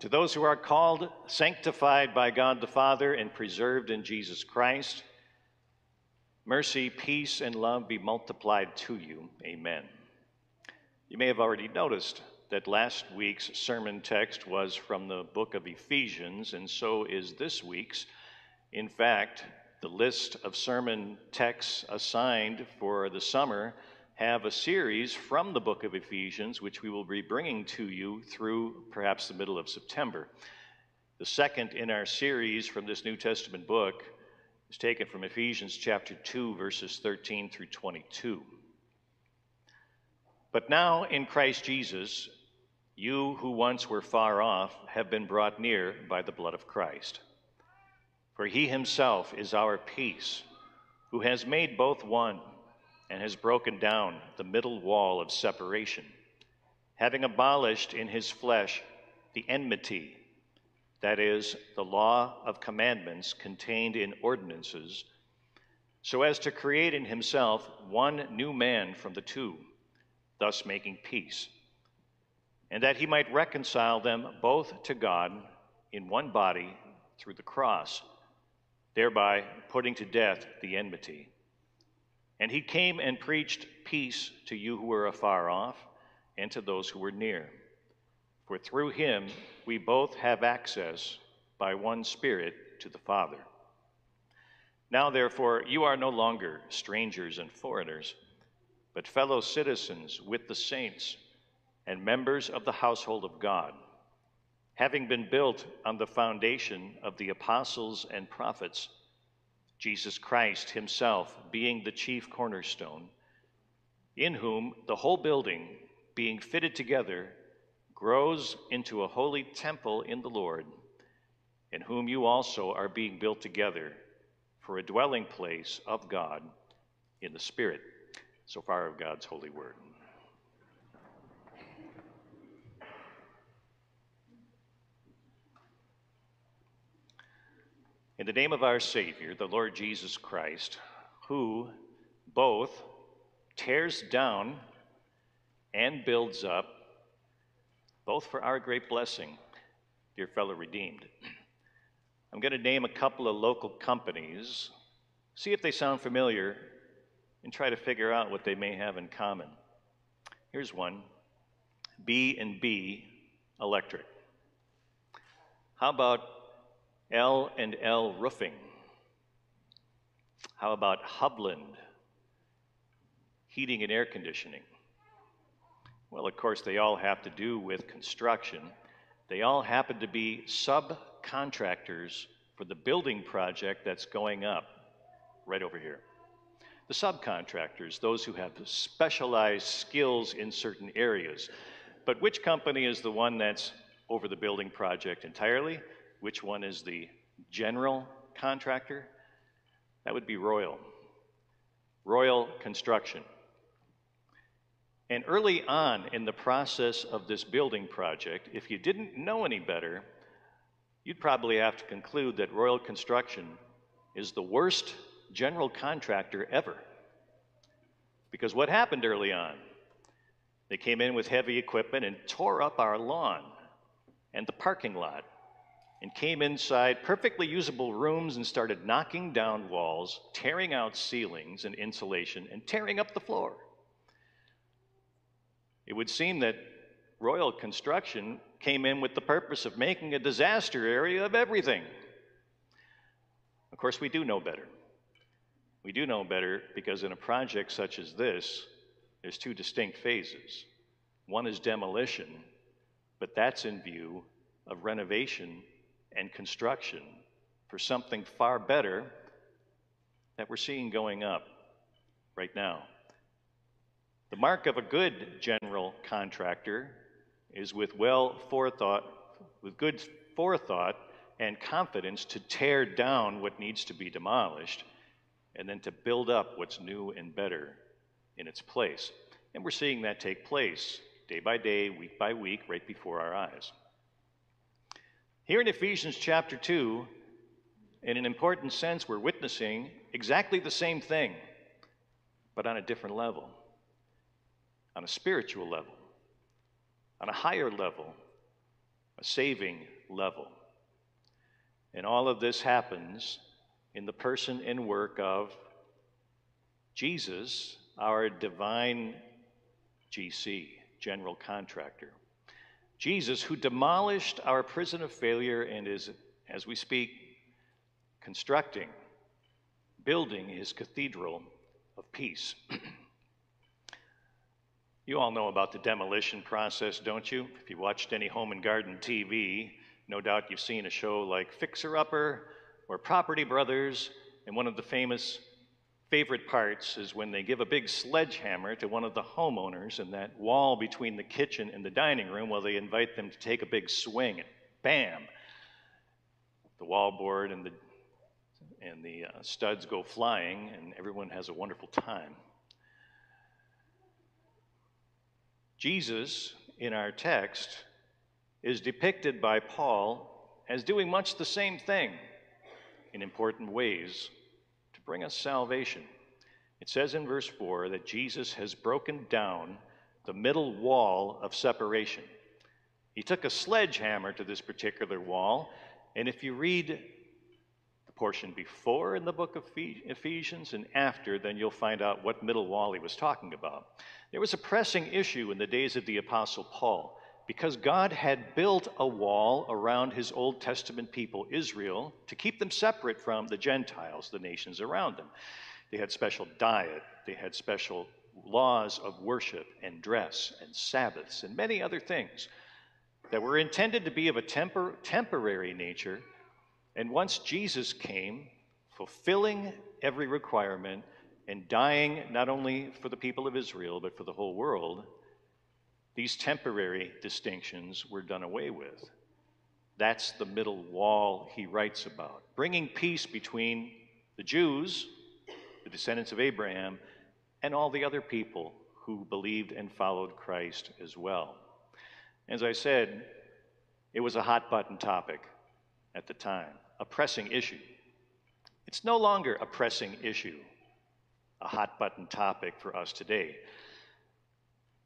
To those who are called, sanctified by God the Father, and preserved in Jesus Christ, mercy, peace, and love be multiplied to you. Amen. You may have already noticed that last week's sermon text was from the book of Ephesians, and so is this week's. In fact, the list of sermon texts assigned for the summer have a series from the book of Ephesians, which we will be bringing to you through perhaps the middle of September. The second in our series from this New Testament book is taken from Ephesians chapter 2, verses 13 through 22. But now in Christ Jesus, you who once were far off have been brought near by the blood of Christ. For he himself is our peace, who has made both one and has broken down the middle wall of separation, having abolished in his flesh the enmity, that is, the law of commandments contained in ordinances, so as to create in himself one new man from the two, thus making peace, and that he might reconcile them both to God in one body through the cross, thereby putting to death the enmity. And he came and preached peace to you who were afar off and to those who were near. For through him we both have access by one Spirit to the Father. Now, therefore, you are no longer strangers and foreigners, but fellow citizens with the saints and members of the household of God, having been built on the foundation of the apostles and prophets Jesus Christ himself being the chief cornerstone, in whom the whole building, being fitted together, grows into a holy temple in the Lord, in whom you also are being built together for a dwelling place of God in the Spirit. So far of God's holy word. In the name of our Savior, the Lord Jesus Christ, who both tears down and builds up, both for our great blessing, dear fellow redeemed. I'm going to name a couple of local companies, see if they sound familiar, and try to figure out what they may have in common. Here's one B and B Electric. How about L and L Roofing. How about Hubland Heating and Air Conditioning? Well, of course, they all have to do with construction. They all happen to be subcontractors for the building project that's going up right over here. The subcontractors, those who have specialized skills in certain areas. But which company is the one that's over the building project entirely? Which one is the general contractor? That would be Royal. Royal Construction. And early on in the process of this building project, if you didn't know any better, you'd probably have to conclude that Royal Construction is the worst general contractor ever. Because what happened early on? They came in with heavy equipment and tore up our lawn and the parking lot and came inside perfectly usable rooms and started knocking down walls, tearing out ceilings and insulation, and tearing up the floor. It would seem that Royal Construction came in with the purpose of making a disaster area of everything. Of course, we do know better. We do know better because in a project such as this, there's two distinct phases. One is demolition, but that's in view of renovation and construction for something far better that we're seeing going up right now. The mark of a good general contractor is with well forethought, with good forethought and confidence to tear down what needs to be demolished and then to build up what's new and better in its place. And we're seeing that take place day by day, week by week, right before our eyes. Here in Ephesians chapter 2, in an important sense, we're witnessing exactly the same thing, but on a different level, on a spiritual level, on a higher level, a saving level. And all of this happens in the person and work of Jesus, our divine GC, general contractor. Jesus, who demolished our prison of failure and is, as we speak, constructing, building his cathedral of peace. you all know about the demolition process, don't you? If you watched any home and garden TV, no doubt you've seen a show like Fixer Upper or Property Brothers, and one of the famous favorite parts is when they give a big sledgehammer to one of the homeowners in that wall between the kitchen and the dining room while they invite them to take a big swing and bam the wallboard and the and the uh, studs go flying and everyone has a wonderful time. Jesus in our text is depicted by paul as doing much the same thing in important ways bring us salvation. It says in verse 4 that Jesus has broken down the middle wall of separation. He took a sledgehammer to this particular wall, and if you read the portion before in the book of Ephesians and after, then you'll find out what middle wall he was talking about. There was a pressing issue in the days of the Apostle Paul because God had built a wall around his Old Testament people, Israel, to keep them separate from the Gentiles, the nations around them. They had special diet, they had special laws of worship and dress and Sabbaths and many other things that were intended to be of a tempor- temporary nature. And once Jesus came, fulfilling every requirement and dying not only for the people of Israel, but for the whole world, these temporary distinctions were done away with. That's the middle wall he writes about, bringing peace between the Jews, the descendants of Abraham, and all the other people who believed and followed Christ as well. As I said, it was a hot button topic at the time, a pressing issue. It's no longer a pressing issue, a hot button topic for us today.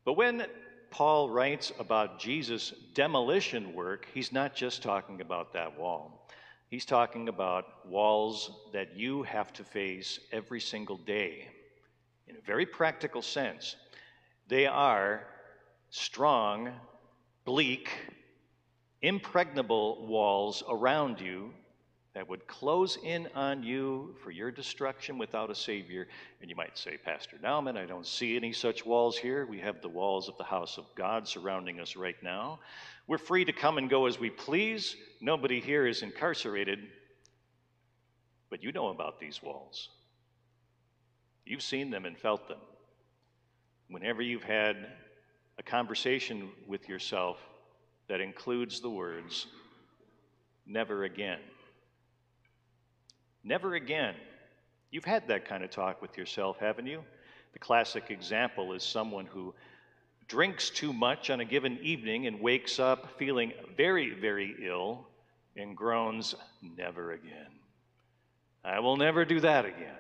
But when Paul writes about Jesus' demolition work, he's not just talking about that wall. He's talking about walls that you have to face every single day in a very practical sense. They are strong, bleak, impregnable walls around you that would close in on you for your destruction without a Savior. And you might say, Pastor Naumann, I don't see any such walls here. We have the walls of the house of God surrounding us right now. We're free to come and go as we please. Nobody here is incarcerated. But you know about these walls. You've seen them and felt them. Whenever you've had a conversation with yourself that includes the words, never again Never again. You've had that kind of talk with yourself, haven't you? The classic example is someone who drinks too much on a given evening and wakes up feeling very, very ill and groans, Never again. I will never do that again.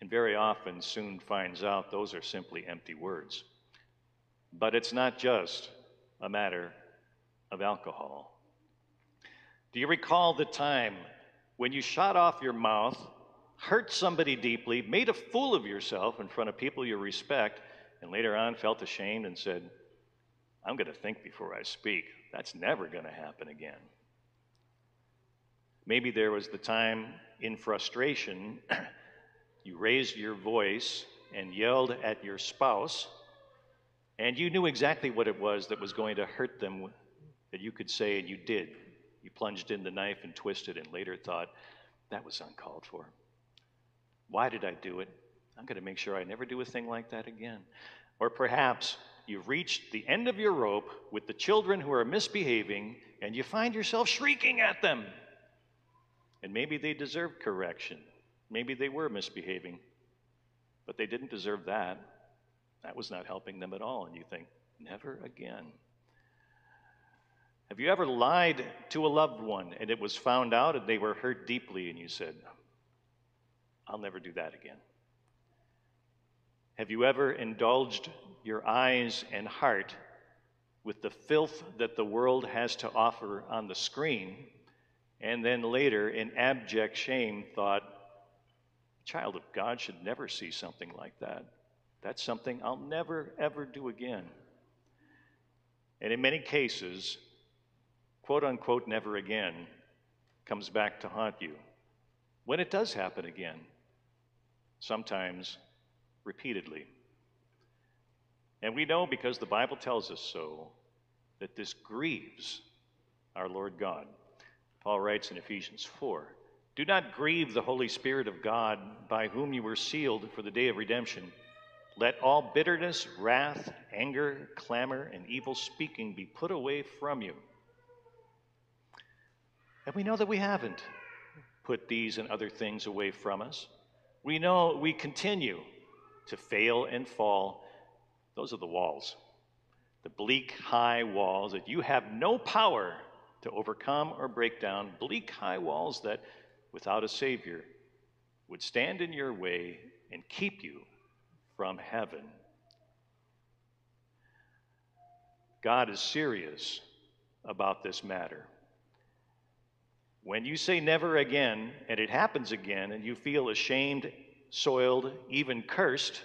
And very often soon finds out those are simply empty words. But it's not just a matter of alcohol. Do you recall the time when you shot off your mouth, hurt somebody deeply, made a fool of yourself in front of people you respect, and later on felt ashamed and said, I'm going to think before I speak. That's never going to happen again. Maybe there was the time in frustration you raised your voice and yelled at your spouse, and you knew exactly what it was that was going to hurt them that you could say, and you did. You plunged in the knife and twisted and later thought, that was uncalled for. Why did I do it? I'm going to make sure I never do a thing like that again. Or perhaps you've reached the end of your rope with the children who are misbehaving and you find yourself shrieking at them. And maybe they deserve correction. Maybe they were misbehaving, but they didn't deserve that. That was not helping them at all. And you think, never again. Have you ever lied to a loved one and it was found out and they were hurt deeply and you said, I'll never do that again? Have you ever indulged your eyes and heart with the filth that the world has to offer on the screen, and then later, in abject shame, thought, a child of God should never see something like that. That's something I'll never, ever do again. And in many cases, quote unquote, never again comes back to haunt you. When it does happen again, sometimes repeatedly. And we know because the Bible tells us so that this grieves our Lord God. Paul writes in Ephesians 4 Do not grieve the Holy Spirit of God, by whom you were sealed for the day of redemption. Let all bitterness, wrath, anger, clamor, and evil speaking be put away from you. And we know that we haven't put these and other things away from us. We know we continue to fail and fall. Those are the walls, the bleak, high walls that you have no power to overcome or break down. Bleak, high walls that, without a Savior, would stand in your way and keep you from heaven. God is serious about this matter. When you say never again, and it happens again, and you feel ashamed, soiled, even cursed,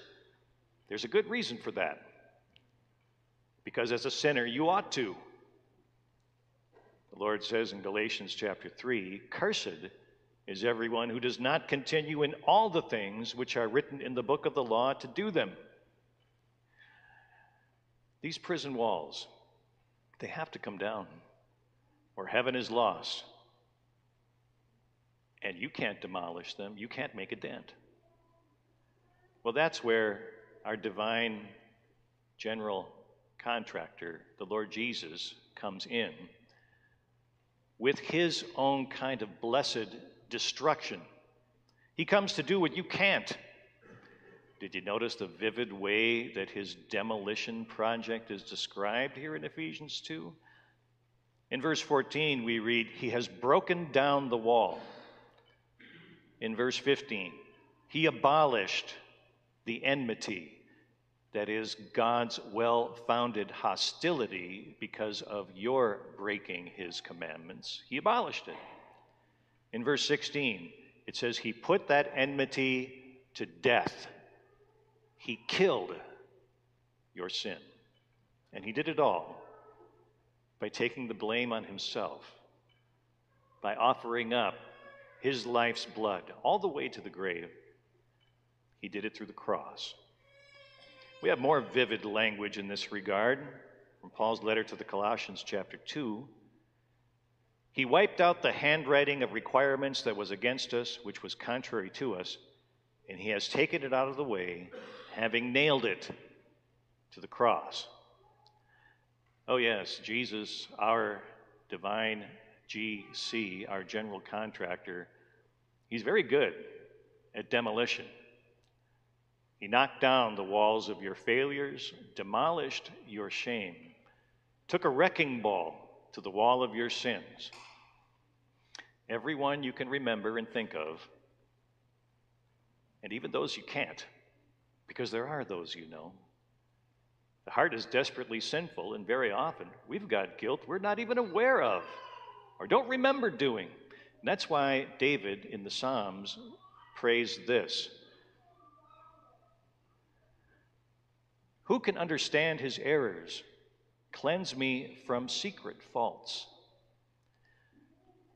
there's a good reason for that. Because as a sinner, you ought to. The Lord says in Galatians chapter 3 Cursed is everyone who does not continue in all the things which are written in the book of the law to do them. These prison walls, they have to come down, or heaven is lost and you can't demolish them, you can't make a dent. Well, that's where our divine general contractor, the Lord Jesus, comes in with his own kind of blessed destruction. He comes to do what you can't. Did you notice the vivid way that his demolition project is described here in Ephesians 2? In verse 14, we read, He has broken down the wall in verse 15. He abolished the enmity, that is, God's well founded hostility because of your breaking his commandments. He abolished it. In verse 16, it says, He put that enmity to death. He killed your sin. And He did it all by taking the blame on Himself, by offering up his life's blood all the way to the grave. He did it through the cross. We have more vivid language in this regard from Paul's letter to the Colossians, chapter 2. He wiped out the handwriting of requirements that was against us, which was contrary to us, and he has taken it out of the way, having nailed it to the cross. Oh, yes, Jesus, our divine GC, our general contractor, He's very good at demolition. He knocked down the walls of your failures, demolished your shame, took a wrecking ball to the wall of your sins. Every one you can remember and think of, and even those you can't, because there are those you know. The heart is desperately sinful, and very often we've got guilt we're not even aware of or don't remember doing. And that's why David in the Psalms prays this Who can understand his errors? Cleanse me from secret faults.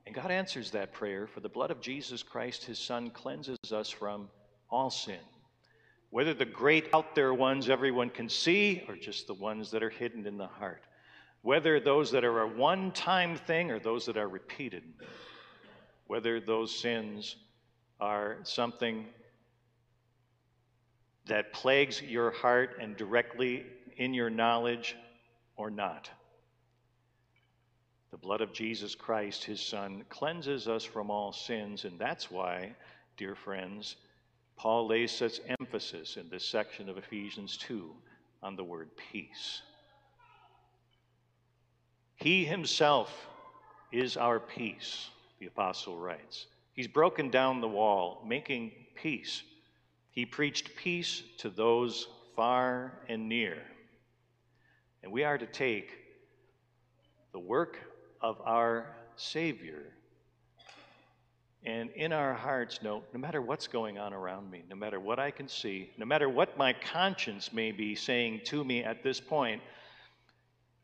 And God answers that prayer, for the blood of Jesus Christ, his Son, cleanses us from all sin. Whether the great out there ones everyone can see, or just the ones that are hidden in the heart. Whether those that are a one time thing or those that are repeated whether those sins are something that plagues your heart and directly in your knowledge or not. The blood of Jesus Christ, his Son, cleanses us from all sins, and that's why, dear friends, Paul lays such emphasis in this section of Ephesians 2 on the word peace. He himself is our peace the apostle writes. He's broken down the wall, making peace. He preached peace to those far and near. And we are to take the work of our Savior. And in our hearts, no, no matter what's going on around me, no matter what I can see, no matter what my conscience may be saying to me at this point,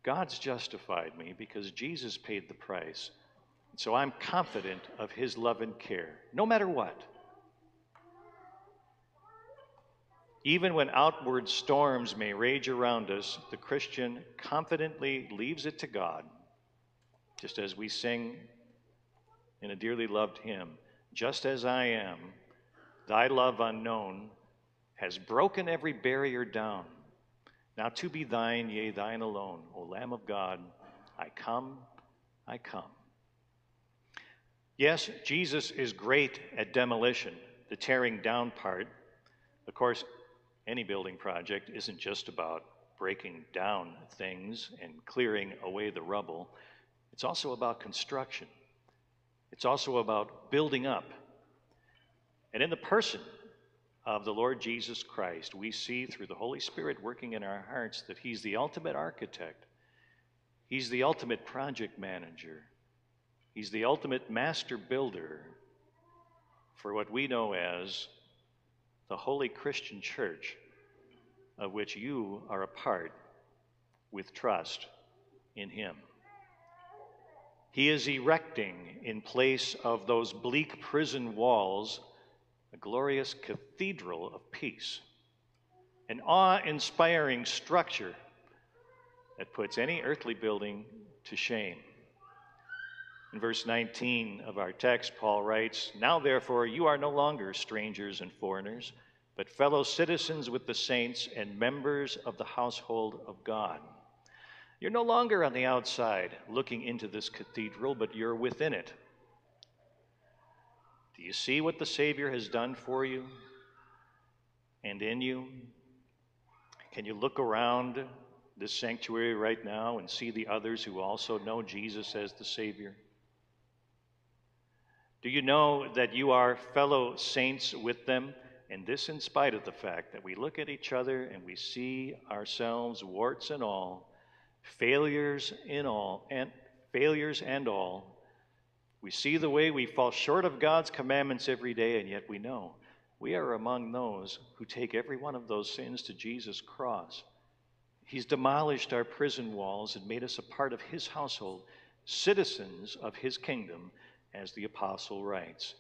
God's justified me because Jesus paid the price. So I'm confident of his love and care, no matter what. Even when outward storms may rage around us, the Christian confidently leaves it to God, just as we sing in a dearly loved hymn Just as I am, thy love unknown has broken every barrier down. Now to be thine, yea, thine alone, O Lamb of God, I come, I come. Yes, Jesus is great at demolition, the tearing down part. Of course, any building project isn't just about breaking down things and clearing away the rubble, it's also about construction. It's also about building up. And in the person of the Lord Jesus Christ, we see through the Holy Spirit working in our hearts that He's the ultimate architect, He's the ultimate project manager, He's the ultimate master builder for what we know as the Holy Christian Church, of which you are a part with trust in Him. He is erecting in place of those bleak prison walls a glorious cathedral of peace, an awe inspiring structure that puts any earthly building to shame. In verse 19 of our text, Paul writes, Now therefore you are no longer strangers and foreigners, but fellow citizens with the saints and members of the household of God. You're no longer on the outside looking into this cathedral, but you're within it do you see what the Savior has done for you and in you? Can you look around this sanctuary right now and see the others who also know Jesus as the Savior? Do you know that you are fellow saints with them? And this, in spite of the fact that we look at each other and we see ourselves, warts and all, failures in all, and failures and all, we see the way we fall short of God's commandments every day, and yet we know we are among those who take every one of those sins to Jesus' cross. He's demolished our prison walls and made us a part of His household, citizens of His kingdom, as the apostle writes.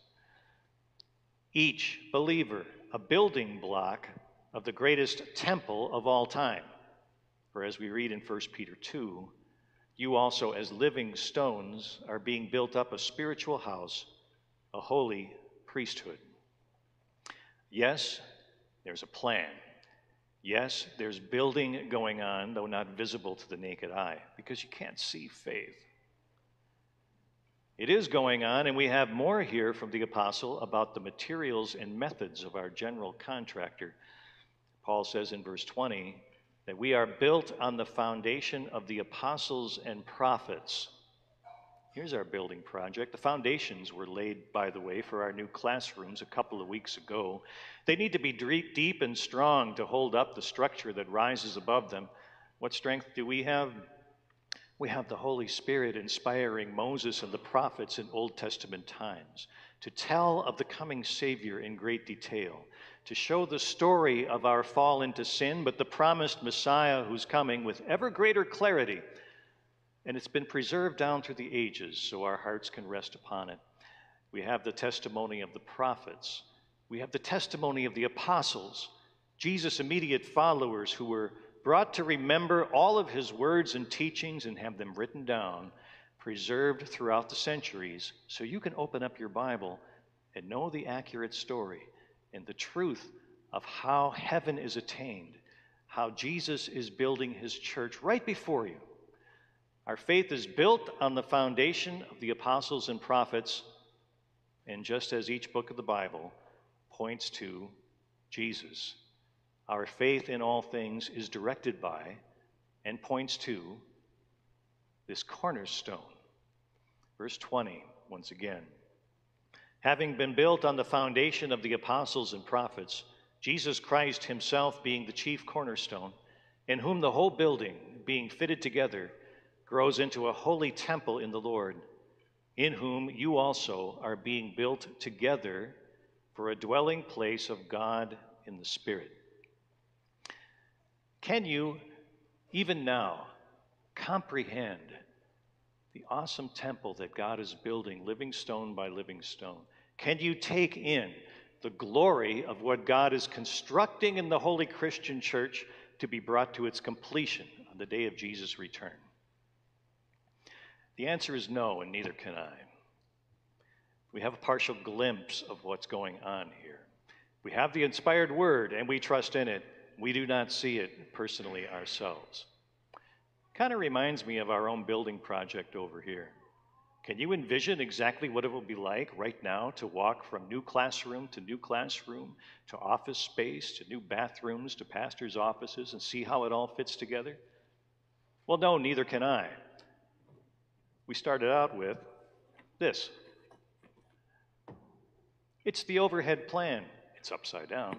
Each believer, a building block of the greatest temple of all time. For as we read in 1 Peter 2, you also, as living stones, are being built up a spiritual house, a holy priesthood. Yes, there's a plan. Yes, there's building going on, though not visible to the naked eye, because you can't see faith. It is going on, and we have more here from the apostle about the materials and methods of our general contractor. Paul says in verse 20, that we are built on the foundation of the apostles and prophets. Here's our building project. The foundations were laid, by the way, for our new classrooms a couple of weeks ago. They need to be deep and strong to hold up the structure that rises above them. What strength do we have? We have the Holy Spirit inspiring Moses and the prophets in Old Testament times to tell of the coming Savior in great detail to show the story of our fall into sin, but the promised Messiah who's coming with ever greater clarity. And it's been preserved down through the ages so our hearts can rest upon it. We have the testimony of the prophets, we have the testimony of the apostles, Jesus' immediate followers who were brought to remember all of his words and teachings and have them written down, preserved throughout the centuries, so you can open up your Bible and know the accurate story and the truth of how heaven is attained, how Jesus is building his church right before you. Our faith is built on the foundation of the apostles and prophets, and just as each book of the Bible points to Jesus, our faith in all things is directed by and points to this cornerstone. Verse 20, once again having been built on the foundation of the apostles and prophets, Jesus Christ himself being the chief cornerstone, in whom the whole building, being fitted together, grows into a holy temple in the Lord, in whom you also are being built together for a dwelling place of God in the Spirit. Can you, even now, comprehend the awesome temple that God is building, living stone by living stone? Can you take in the glory of what God is constructing in the Holy Christian Church to be brought to its completion on the day of Jesus' return? The answer is no, and neither can I. We have a partial glimpse of what's going on here. We have the inspired word and we trust in it. We do not see it personally ourselves. Kind of reminds me of our own building project over here. Can you envision exactly what it will be like right now to walk from new classroom to new classroom to office space to new bathrooms to pastors' offices and see how it all fits together? Well, no, neither can I. We started out with this it's the overhead plan, it's upside down.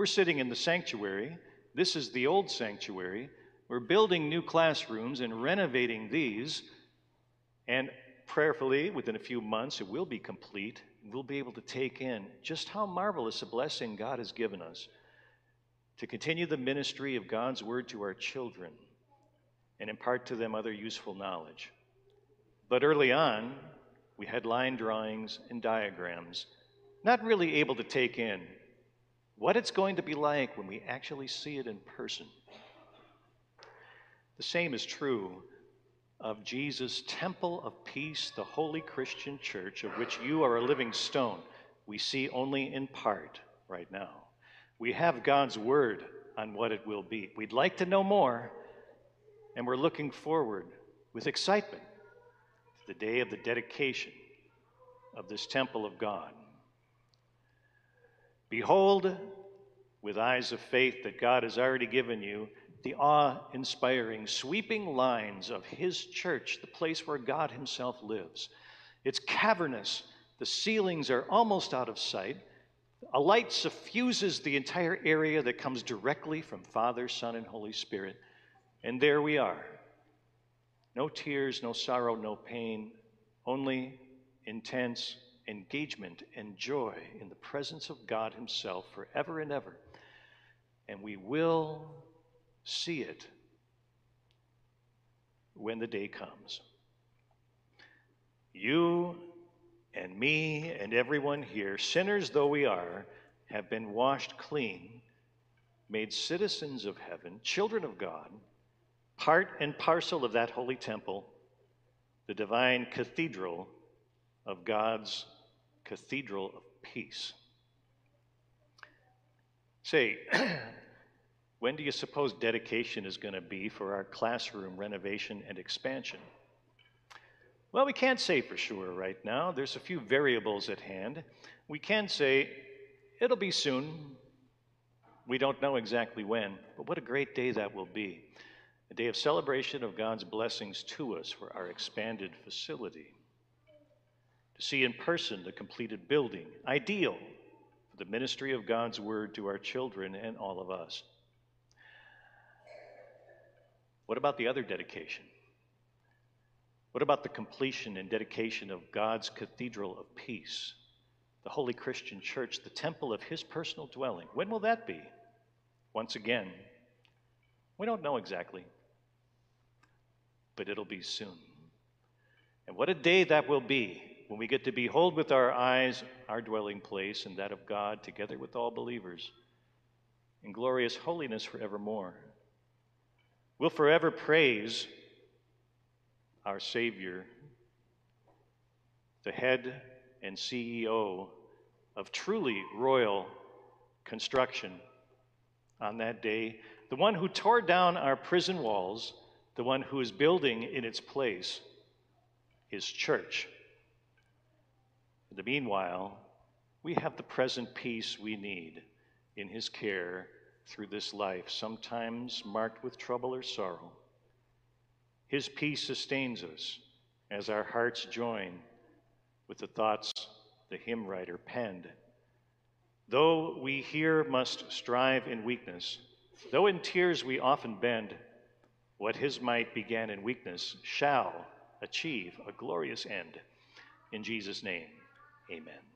We're sitting in the sanctuary. This is the old sanctuary. We're building new classrooms and renovating these. And prayerfully, within a few months, it will be complete. We'll be able to take in just how marvelous a blessing God has given us to continue the ministry of God's Word to our children and impart to them other useful knowledge. But early on, we had line drawings and diagrams, not really able to take in what it's going to be like when we actually see it in person. The same is true of Jesus' temple of peace, the holy Christian church, of which you are a living stone. We see only in part right now. We have God's word on what it will be. We'd like to know more, and we're looking forward with excitement to the day of the dedication of this temple of God. Behold, with eyes of faith that God has already given you, the awe inspiring, sweeping lines of His church, the place where God Himself lives. It's cavernous, the ceilings are almost out of sight. A light suffuses the entire area that comes directly from Father, Son, and Holy Spirit. And there we are. No tears, no sorrow, no pain, only intense engagement and joy in the presence of God Himself forever and ever. And we will see it when the day comes. You and me and everyone here, sinners though we are, have been washed clean, made citizens of heaven, children of God, part and parcel of that holy temple, the divine cathedral of God's cathedral of peace. Say, When do you suppose dedication is going to be for our classroom renovation and expansion? Well, we can't say for sure right now. There's a few variables at hand. We can say it'll be soon. We don't know exactly when, but what a great day that will be. A day of celebration of God's blessings to us for our expanded facility. See in person the completed building, ideal for the ministry of God's word to our children and all of us. What about the other dedication? What about the completion and dedication of God's cathedral of peace, the Holy Christian Church, the temple of His personal dwelling? When will that be? Once again, we don't know exactly, but it'll be soon. And what a day that will be when we get to behold with our eyes our dwelling place and that of God together with all believers in glorious holiness forevermore. We'll forever praise our Savior, the head and CEO of truly royal construction on that day, the one who tore down our prison walls, the one who is building in its place his church. In the meanwhile, we have the present peace we need in his care through this life, sometimes marked with trouble or sorrow. His peace sustains us as our hearts join with the thoughts the hymn writer penned. Though we here must strive in weakness, though in tears we often bend, what his might began in weakness shall achieve a glorious end. In Jesus' name, amen.